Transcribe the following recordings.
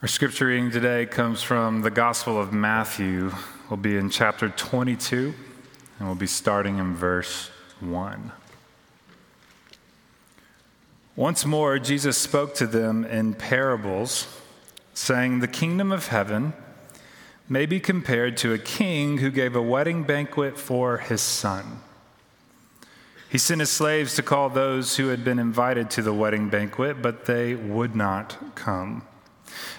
Our scripture reading today comes from the Gospel of Matthew. We'll be in chapter 22, and we'll be starting in verse 1. Once more, Jesus spoke to them in parables, saying, The kingdom of heaven may be compared to a king who gave a wedding banquet for his son. He sent his slaves to call those who had been invited to the wedding banquet, but they would not come.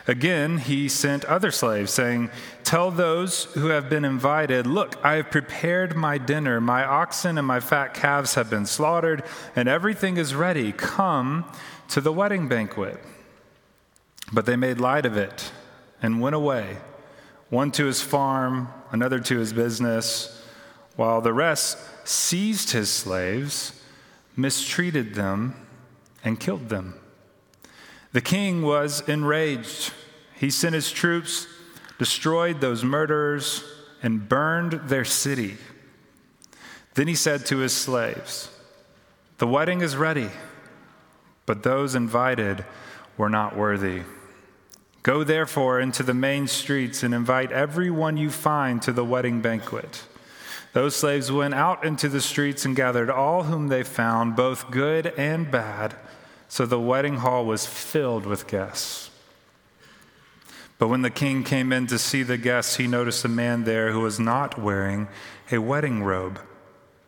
Again, he sent other slaves, saying, Tell those who have been invited, Look, I have prepared my dinner. My oxen and my fat calves have been slaughtered, and everything is ready. Come to the wedding banquet. But they made light of it and went away one to his farm, another to his business, while the rest seized his slaves, mistreated them, and killed them. The king was enraged. He sent his troops, destroyed those murderers, and burned their city. Then he said to his slaves, The wedding is ready, but those invited were not worthy. Go therefore into the main streets and invite everyone you find to the wedding banquet. Those slaves went out into the streets and gathered all whom they found, both good and bad, so the wedding hall was filled with guests. But when the king came in to see the guests, he noticed a man there who was not wearing a wedding robe.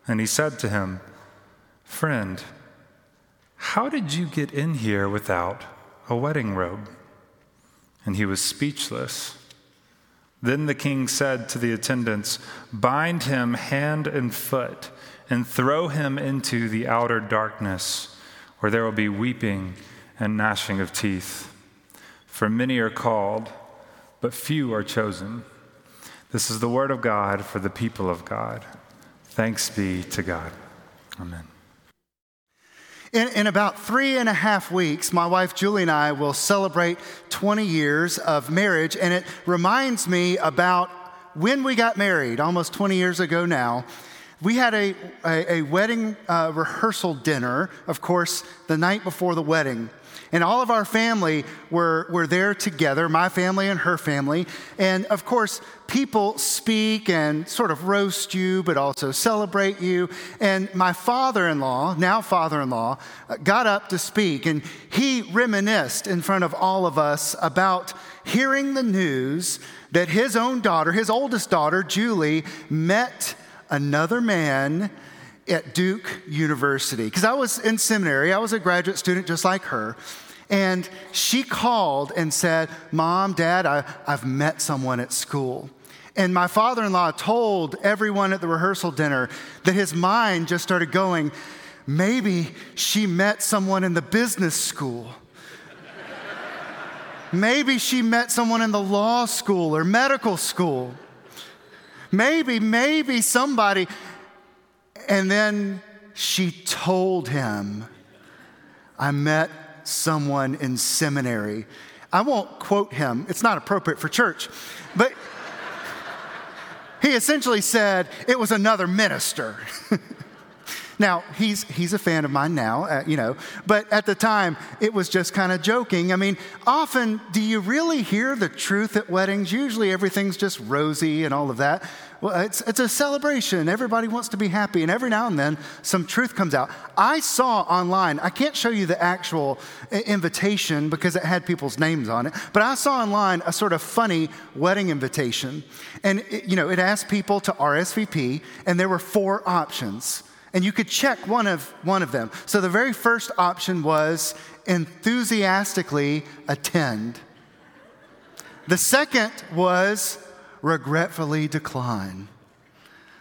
And he said to him, Friend, how did you get in here without a wedding robe? and he was speechless. Then the king said to the attendants, Bind him hand and foot, and throw him into the outer darkness, where there will be weeping and gnashing of teeth. For many are called, but few are chosen. This is the word of God for the people of God. Thanks be to God. Amen. In, in, about three and a half weeks, my wife Julie and I will celebrate 20 years of marriage, and it reminds me about when we got married almost 20 years ago now. We had a, a, a wedding uh, rehearsal dinner, of course, the night before the wedding. And all of our family were, were there together, my family and her family. And of course, people speak and sort of roast you, but also celebrate you. And my father in law, now father in law, got up to speak. And he reminisced in front of all of us about hearing the news that his own daughter, his oldest daughter, Julie, met another man at Duke University. Because I was in seminary, I was a graduate student just like her. And she called and said, Mom, Dad, I, I've met someone at school. And my father in law told everyone at the rehearsal dinner that his mind just started going, maybe she met someone in the business school. maybe she met someone in the law school or medical school. Maybe, maybe somebody. And then she told him, I met someone in seminary. I won't quote him, it's not appropriate for church, but he essentially said it was another minister. Now, he's, he's a fan of mine now, uh, you know, but at the time, it was just kind of joking. I mean, often, do you really hear the truth at weddings? Usually everything's just rosy and all of that. Well, it's, it's a celebration. Everybody wants to be happy, and every now and then, some truth comes out. I saw online, I can't show you the actual uh, invitation because it had people's names on it, but I saw online a sort of funny wedding invitation. And, it, you know, it asked people to RSVP, and there were four options and you could check one of, one of them. So the very first option was enthusiastically attend. The second was regretfully decline.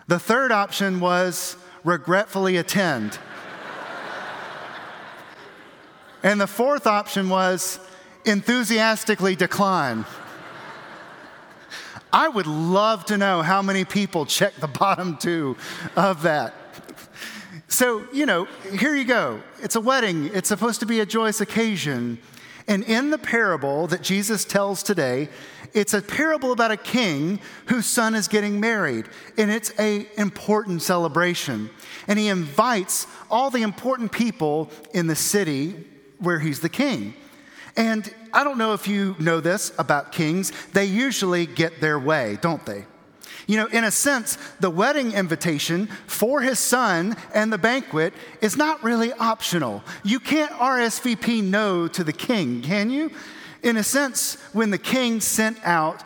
The third option was regretfully attend. and the fourth option was enthusiastically decline. I would love to know how many people check the bottom two of that. So, you know, here you go. It's a wedding, it's supposed to be a joyous occasion. And in the parable that Jesus tells today, it's a parable about a king whose son is getting married, and it's a important celebration. And he invites all the important people in the city where he's the king. And I don't know if you know this about kings, they usually get their way, don't they? You know, in a sense, the wedding invitation for his son and the banquet is not really optional. You can't RSVP no to the king, can you? In a sense, when the king sent out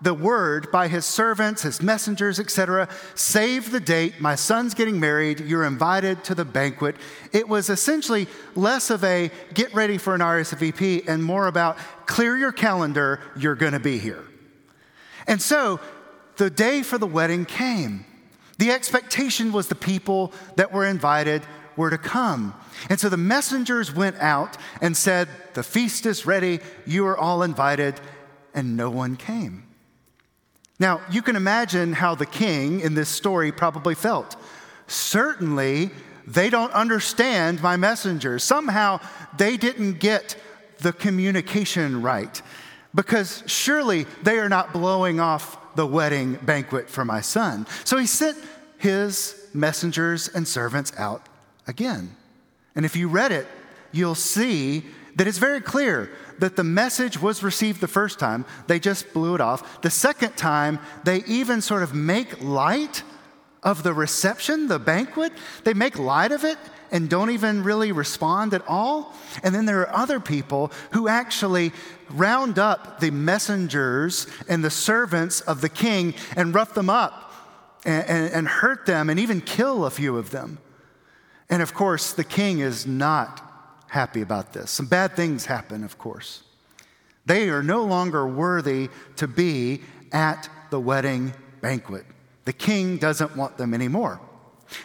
the word by his servants, his messengers, etc. Save the date. My son's getting married. You're invited to the banquet. It was essentially less of a get ready for an RSVP and more about clear your calendar. You're going to be here. And so the day for the wedding came. The expectation was the people that were invited were to come. And so the messengers went out and said, The feast is ready. You are all invited. And no one came. Now, you can imagine how the king in this story probably felt. Certainly, they don't understand my messengers. Somehow, they didn't get the communication right because surely they are not blowing off the wedding banquet for my son. So he sent his messengers and servants out again. And if you read it, you'll see that it's very clear that the message was received the first time, they just blew it off. The second time, they even sort of make light of the reception, the banquet. They make light of it and don't even really respond at all. And then there are other people who actually round up the messengers and the servants of the king and rough them up and, and, and hurt them and even kill a few of them. And of course, the king is not happy about this. Some bad things happen, of course. They are no longer worthy to be at the wedding banquet. The king doesn't want them anymore.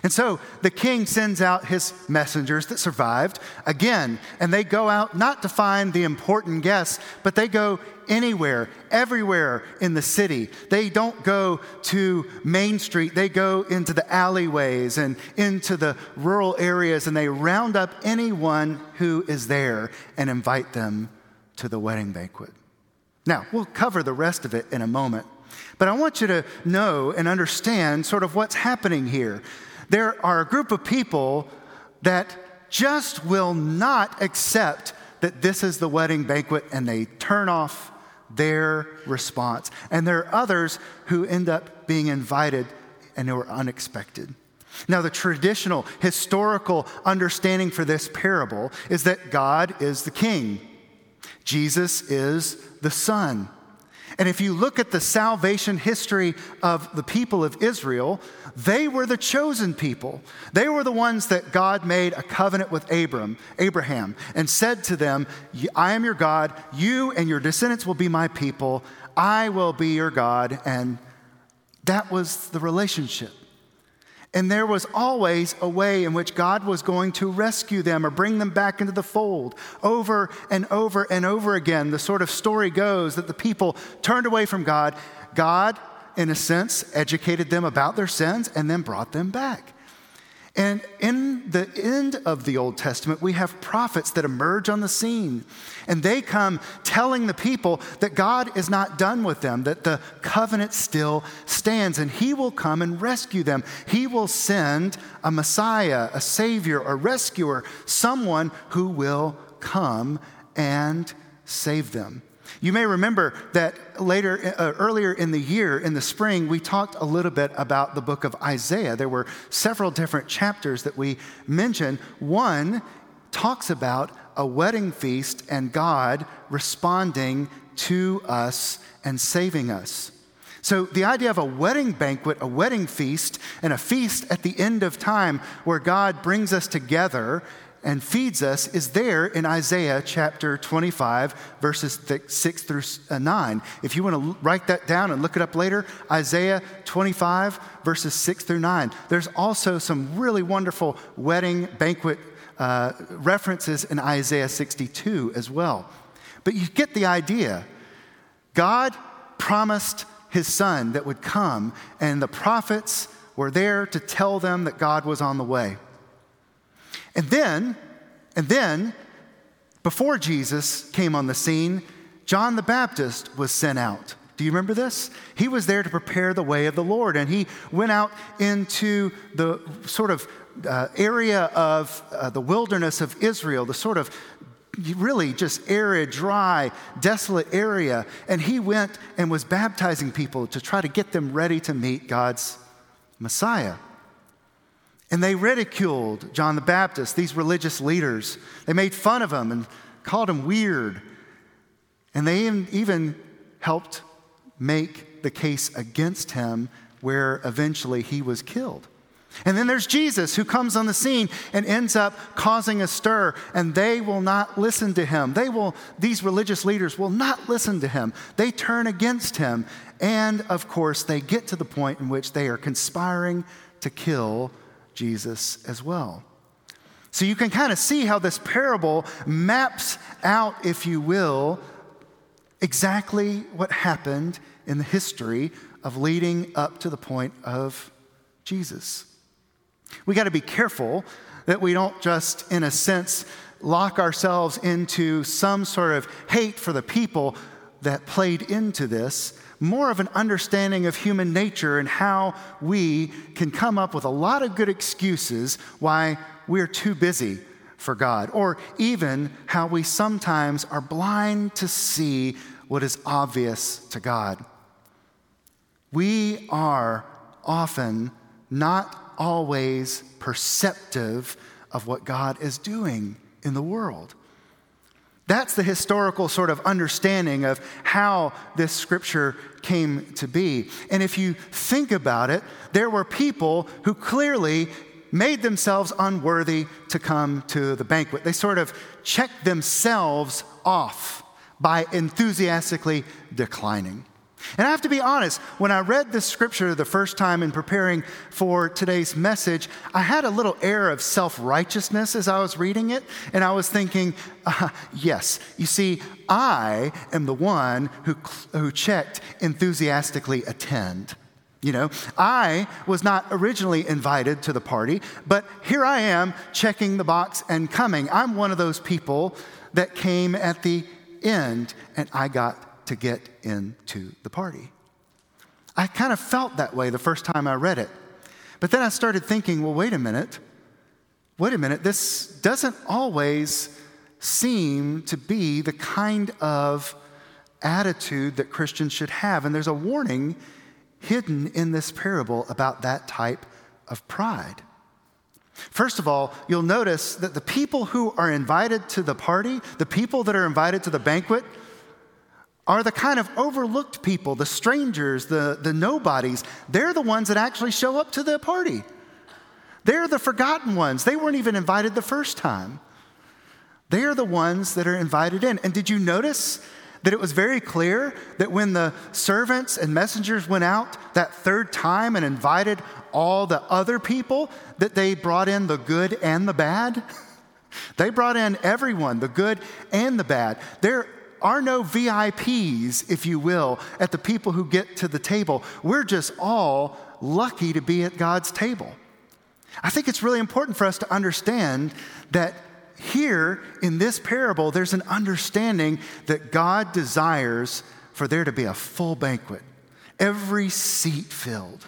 And so the king sends out his messengers that survived again, and they go out not to find the important guests, but they go anywhere, everywhere in the city. They don't go to Main Street, they go into the alleyways and into the rural areas, and they round up anyone who is there and invite them to the wedding banquet. Now, we'll cover the rest of it in a moment. But I want you to know and understand sort of what's happening here there are a group of people that just will not accept that this is the wedding banquet and they turn off their response. And there are others who end up being invited and who are unexpected. Now, the traditional historical understanding for this parable is that God is the king, Jesus is the son. And if you look at the salvation history of the people of Israel, they were the chosen people. They were the ones that God made a covenant with Abram, Abraham, and said to them, I am your God, you and your descendants will be my people, I will be your God. And that was the relationship. And there was always a way in which God was going to rescue them or bring them back into the fold. Over and over and over again, the sort of story goes that the people turned away from God. God, in a sense, educated them about their sins and then brought them back. And in the end of the Old Testament, we have prophets that emerge on the scene. And they come telling the people that God is not done with them, that the covenant still stands, and He will come and rescue them. He will send a Messiah, a Savior, a rescuer, someone who will come and save them. You may remember that later, uh, earlier in the year, in the spring, we talked a little bit about the book of Isaiah. There were several different chapters that we mentioned. One talks about a wedding feast and God responding to us and saving us. So, the idea of a wedding banquet, a wedding feast, and a feast at the end of time where God brings us together and feeds us is there in Isaiah chapter 25, verses 6 through uh, 9. If you want to write that down and look it up later, Isaiah 25, verses 6 through 9. There's also some really wonderful wedding banquet uh, references in Isaiah 62 as well. But you get the idea. God promised his son that would come, and the prophets were there to tell them that God was on the way. And then, and then, before Jesus came on the scene, John the Baptist was sent out. Do you remember this? He was there to prepare the way of the Lord, and he went out into the sort of uh, area of uh, the wilderness of Israel, the sort of really just arid, dry, desolate area. And he went and was baptizing people to try to get them ready to meet God's Messiah. And they ridiculed John the Baptist, these religious leaders. They made fun of him and called him weird. And they even helped make the case against him, where eventually he was killed. And then there's Jesus who comes on the scene and ends up causing a stir, and they will not listen to him. They will, these religious leaders will not listen to him. They turn against him. And of course, they get to the point in which they are conspiring to kill Jesus as well. So you can kind of see how this parable maps out, if you will, exactly what happened in the history of leading up to the point of Jesus. We got to be careful that we don't just, in a sense, lock ourselves into some sort of hate for the people that played into this, more of an understanding of human nature and how we can come up with a lot of good excuses why we're too busy for God, or even how we sometimes are blind to see what is obvious to God. We are often not always perceptive of what God is doing in the world. That's the historical sort of understanding of how this scripture came to be. And if you think about it, there were people who clearly made themselves unworthy to come to the banquet. They sort of checked themselves off by enthusiastically declining. And I have to be honest, when I read this scripture the first time in preparing for today's message, I had a little air of self righteousness as I was reading it. And I was thinking, uh, yes, you see, I am the one who, who checked enthusiastically attend. You know, I was not originally invited to the party, but here I am checking the box and coming. I'm one of those people that came at the end, and I got to get into the party. I kind of felt that way the first time I read it. But then I started thinking, well, wait a minute. Wait a minute. This doesn't always seem to be the kind of attitude that Christians should have. And there's a warning hidden in this parable about that type of pride. First of all, you'll notice that the people who are invited to the party, the people that are invited to the banquet, are the kind of overlooked people, the strangers, the, the nobodies. They're the ones that actually show up to the party. They're the forgotten ones. They weren't even invited the first time. They are the ones that are invited in. And did you notice that it was very clear that when the servants and messengers went out that third time and invited all the other people, that they brought in the good and the bad? They brought in everyone, the good and the bad. There are no VIPs, if you will, at the people who get to the table. We're just all lucky to be at God's table. I think it's really important for us to understand that here in this parable, there's an understanding that God desires for there to be a full banquet, every seat filled.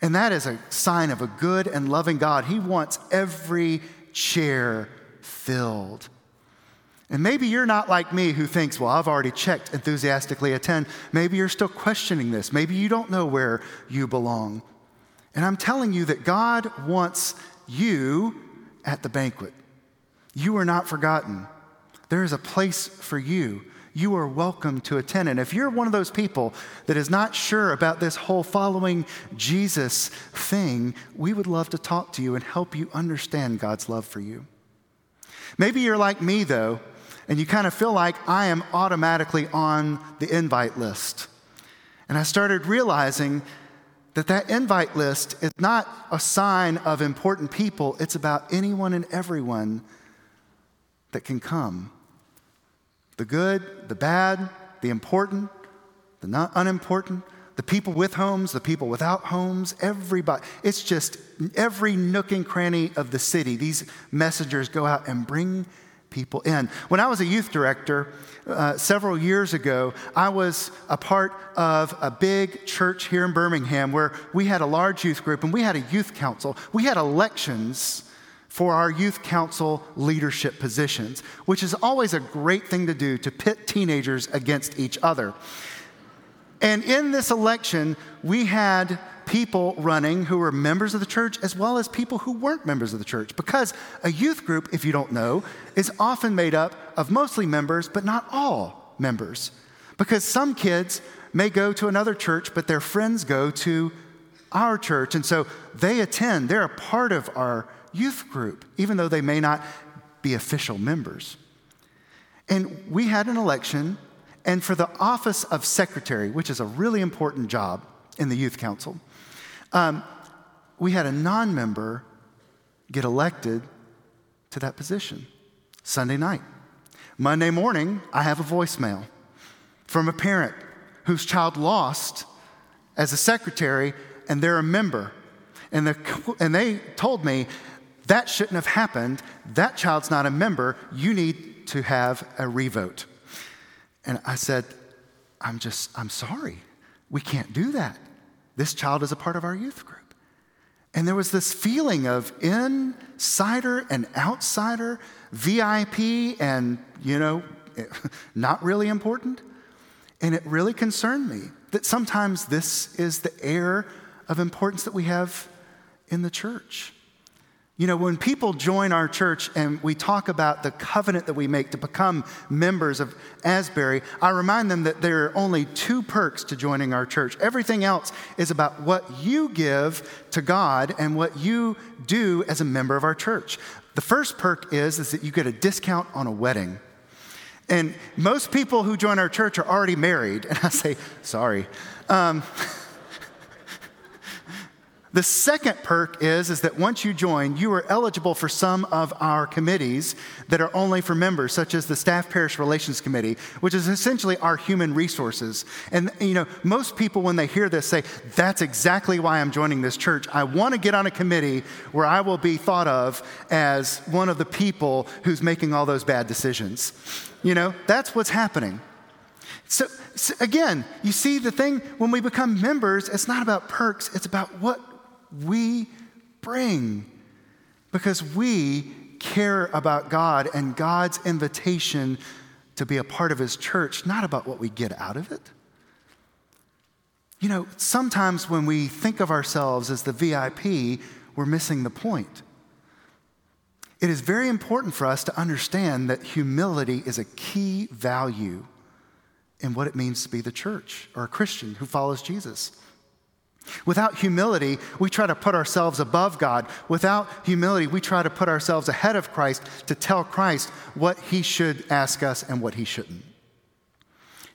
And that is a sign of a good and loving God. He wants every chair filled. And maybe you're not like me who thinks, well, I've already checked enthusiastically attend. Maybe you're still questioning this. Maybe you don't know where you belong. And I'm telling you that God wants you at the banquet. You are not forgotten. There is a place for you. You are welcome to attend. And if you're one of those people that is not sure about this whole following Jesus thing, we would love to talk to you and help you understand God's love for you. Maybe you're like me, though, and you kind of feel like I am automatically on the invite list. And I started realizing that that invite list is not a sign of important people, it's about anyone and everyone that can come. The good, the bad, the important, the not unimportant, the people with homes, the people without homes, everybody. It's just every nook and cranny of the city. These messengers go out and bring people in. When I was a youth director uh, several years ago, I was a part of a big church here in Birmingham where we had a large youth group and we had a youth council. We had elections for our youth council leadership positions, which is always a great thing to do to pit teenagers against each other. And in this election, we had people running who were members of the church as well as people who weren't members of the church. Because a youth group, if you don't know, is often made up of mostly members, but not all members. Because some kids may go to another church, but their friends go to our church. And so they attend, they're a part of our youth group, even though they may not be official members. And we had an election, and for the office of secretary, which is a really important job in the youth council, um, we had a non member get elected to that position Sunday night. Monday morning, I have a voicemail from a parent whose child lost as a secretary, and they're a member. And, the, and they told me that shouldn't have happened. That child's not a member. You need to have a revote. And I said, I'm just, I'm sorry. We can't do that. This child is a part of our youth group. And there was this feeling of insider and outsider, VIP and, you know, not really important. And it really concerned me that sometimes this is the air of importance that we have in the church. You know, when people join our church and we talk about the covenant that we make to become members of Asbury, I remind them that there are only two perks to joining our church. Everything else is about what you give to God and what you do as a member of our church. The first perk is, is that you get a discount on a wedding. And most people who join our church are already married. And I say, sorry. Um, the second perk is, is that once you join, you are eligible for some of our committees that are only for members, such as the Staff Parish Relations Committee, which is essentially our human resources. And, you know, most people, when they hear this, say, that's exactly why I'm joining this church. I want to get on a committee where I will be thought of as one of the people who's making all those bad decisions. You know, that's what's happening. So, so, again, you see the thing when we become members, it's not about perks, it's about what we bring because we care about God and God's invitation to be a part of His church, not about what we get out of it. You know, sometimes when we think of ourselves as the VIP, we're missing the point. It is very important for us to understand that humility is a key value in what it means to be the church or a Christian who follows Jesus. Without humility, we try to put ourselves above God. Without humility, we try to put ourselves ahead of Christ to tell Christ what he should ask us and what he shouldn't.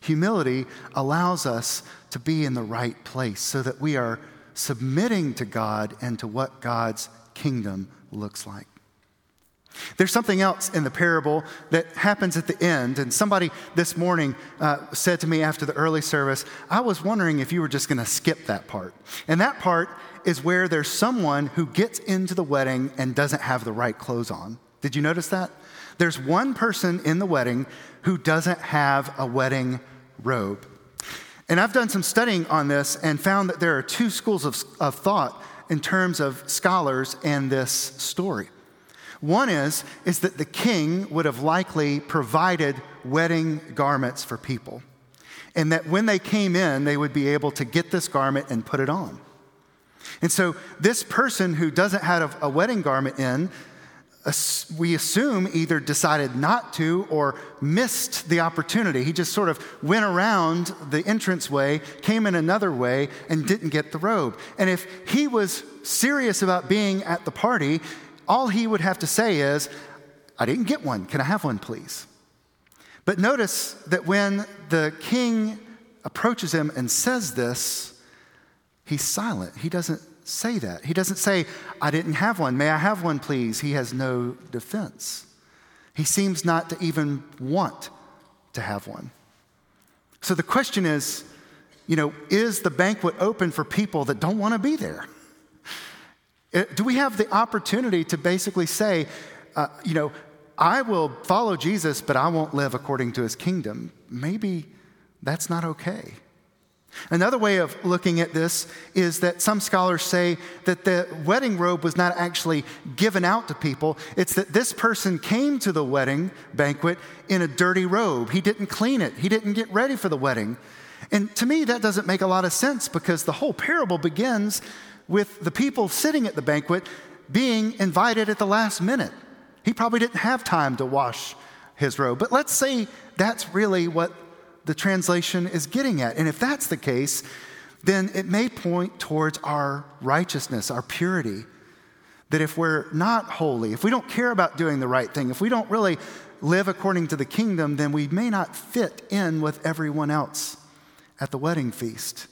Humility allows us to be in the right place so that we are submitting to God and to what God's kingdom looks like. There's something else in the parable that happens at the end. And somebody this morning uh, said to me after the early service, I was wondering if you were just going to skip that part. And that part is where there's someone who gets into the wedding and doesn't have the right clothes on. Did you notice that? There's one person in the wedding who doesn't have a wedding robe. And I've done some studying on this and found that there are two schools of, of thought in terms of scholars and this story. One is, is that the king would have likely provided wedding garments for people, and that when they came in, they would be able to get this garment and put it on. And so, this person who doesn't have a wedding garment in, we assume either decided not to or missed the opportunity. He just sort of went around the entranceway, came in another way, and didn't get the robe. And if he was serious about being at the party, all he would have to say is, I didn't get one. Can I have one, please? But notice that when the king approaches him and says this, he's silent. He doesn't say that. He doesn't say, I didn't have one. May I have one, please? He has no defense. He seems not to even want to have one. So the question is, you know, is the banquet open for people that don't want to be there? Uh, do we have the opportunity to basically say, uh, you know, I will follow Jesus, but I won't live according to his kingdom? Maybe that's not okay. Another way of looking at this is that some scholars say that the wedding robe was not actually given out to people. It's that this person came to the wedding banquet in a dirty robe. He didn't clean it, he didn't get ready for the wedding. And to me, that doesn't make a lot of sense because the whole parable begins with the people sitting at the banquet being invited at the last minute. He probably didn't have time to wash his robe. But let's say that's really what the translation is getting at. And if that's the case, then it may point towards our righteousness, our purity. That if we're not holy, if we don't care about doing the right thing, if we don't really live according to the kingdom, then we may not fit in with everyone else at the wedding feast.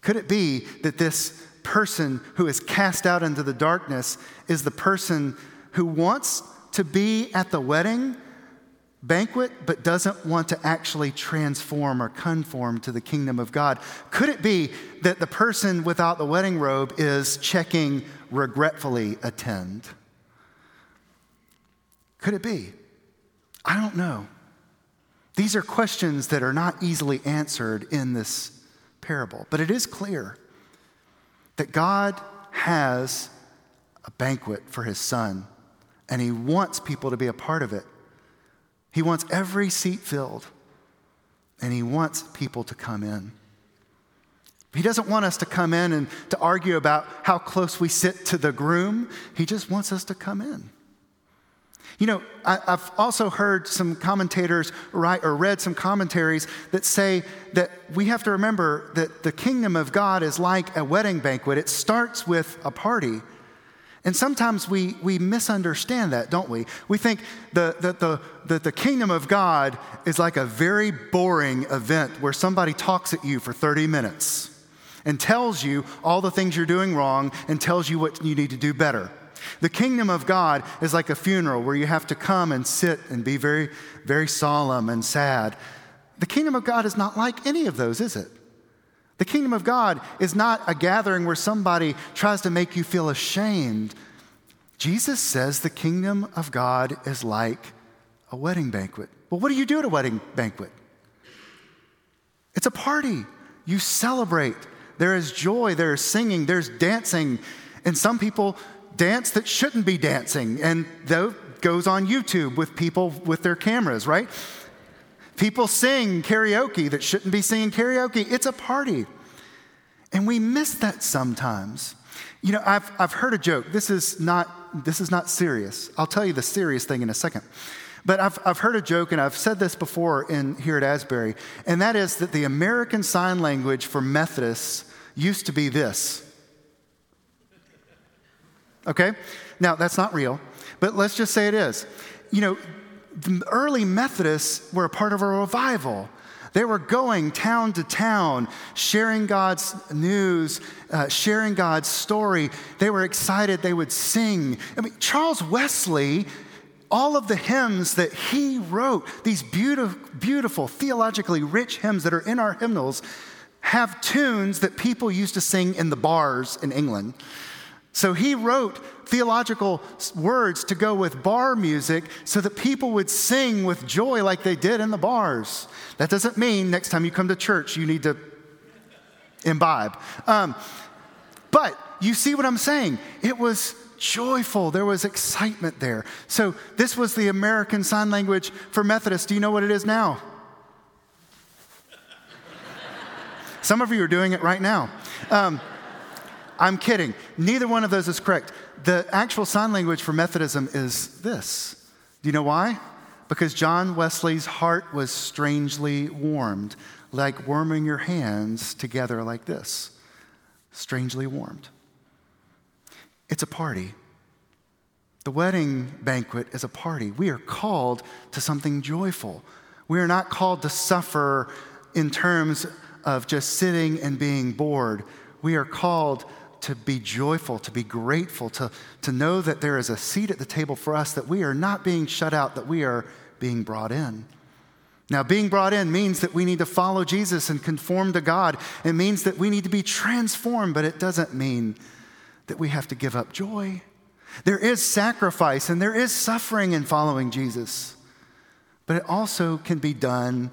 Could it be that this person who is cast out into the darkness is the person who wants to be at the wedding, banquet, but doesn't want to actually transform or conform to the kingdom of God? Could it be that the person without the wedding robe is checking regretfully attend? Could it be? I don't know. These are questions that are not easily answered in this parable, but it is clear that God has a banquet for his son, and he wants people to be a part of it. He wants every seat filled, and He wants people to come in. He doesn't want us to come in and to argue about how close we sit to the groom. He just wants us to come in. You know, I, have also heard some commentators write or read some commentaries that say that we have to remember that the kingdom of God is like a wedding banquet. It starts with a party, and sometimes we, we misunderstand that, don't we? We think that the, the, the, the kingdom of God is like a very boring event where somebody talks at you for 30 minutes and tells you all the things you're doing wrong and tells you what you need to do better. The kingdom of God is like a funeral where you have to come and sit and be very, very solemn and sad. The kingdom of God is not like any of those, is it? The kingdom of God is not a gathering where somebody tries to make you feel ashamed. Jesus says the kingdom of God is like a wedding banquet. Well, what do you do at a wedding banquet? It's a party. You celebrate. There is joy, there is singing, there's dancing. And some people dance that shouldn't be dancing, and that goes on YouTube with people with their cameras, right? People sing karaoke that shouldn't be singing karaoke. It's a party. And we miss that sometimes. You know, I've, I've heard a joke. This is, not, this is not serious. I'll tell you the serious thing in a second. But I've, I've heard a joke, and I've said this before in, here at Asbury, and that is that the American Sign Language for Methodists used to be this. Okay? Now, that's not real, but let's just say it is. You know, the early Methodists were a part of a revival. They were going town to town, sharing God's news, uh, sharing God's story. They were excited. They would sing. I mean, Charles Wesley, all of the hymns that he wrote, these beautiful, beautiful, theologically rich hymns that are in our hymnals, have tunes that people used to sing in the bars in England. So he wrote theological words to go with bar music so that people would sing with joy like they did in the bars. That doesn't mean next time you come to church you need to imbibe. Um, but you see what I'm saying? It was joyful, there was excitement there. So this was the American Sign Language for Methodists. Do you know what it is now? Some of you are doing it right now. Um, I'm kidding. Neither one of those is correct. The actual sign language for Methodism is this. Do you know why? Because John Wesley's heart was strangely warmed, like warming your hands together like this. Strangely warmed. It's a party. The wedding banquet is a party. We are called to something joyful. We are not called to suffer in terms of just sitting and being bored. We are called to be joyful, to be grateful, to, to know that there is a seat at the table for us, that we are not being shut out, that we are being brought in. Now, being brought in means that we need to follow Jesus and conform to God. It means that we need to be transformed, but it doesn't mean that we have to give up joy. There is sacrifice and there is suffering in following Jesus, but it also can be done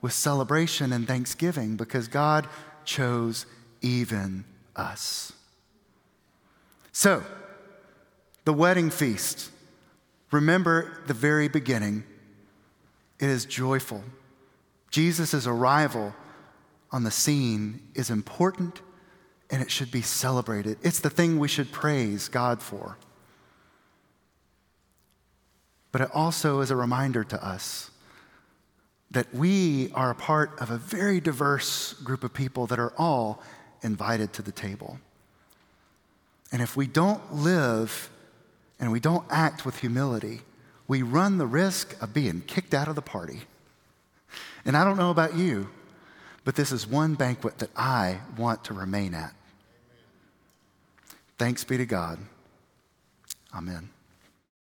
with celebration and thanksgiving because God chose even us. So, the wedding feast, remember the very beginning. It is joyful. Jesus' arrival on the scene is important and it should be celebrated. It's the thing we should praise God for. But it also is a reminder to us that we are a part of a very diverse group of people that are all invited to the table. And if we don't live and we don't act with humility, we run the risk of being kicked out of the party. And I don't know about you, but this is one banquet that I want to remain at. Thanks be to God. Amen.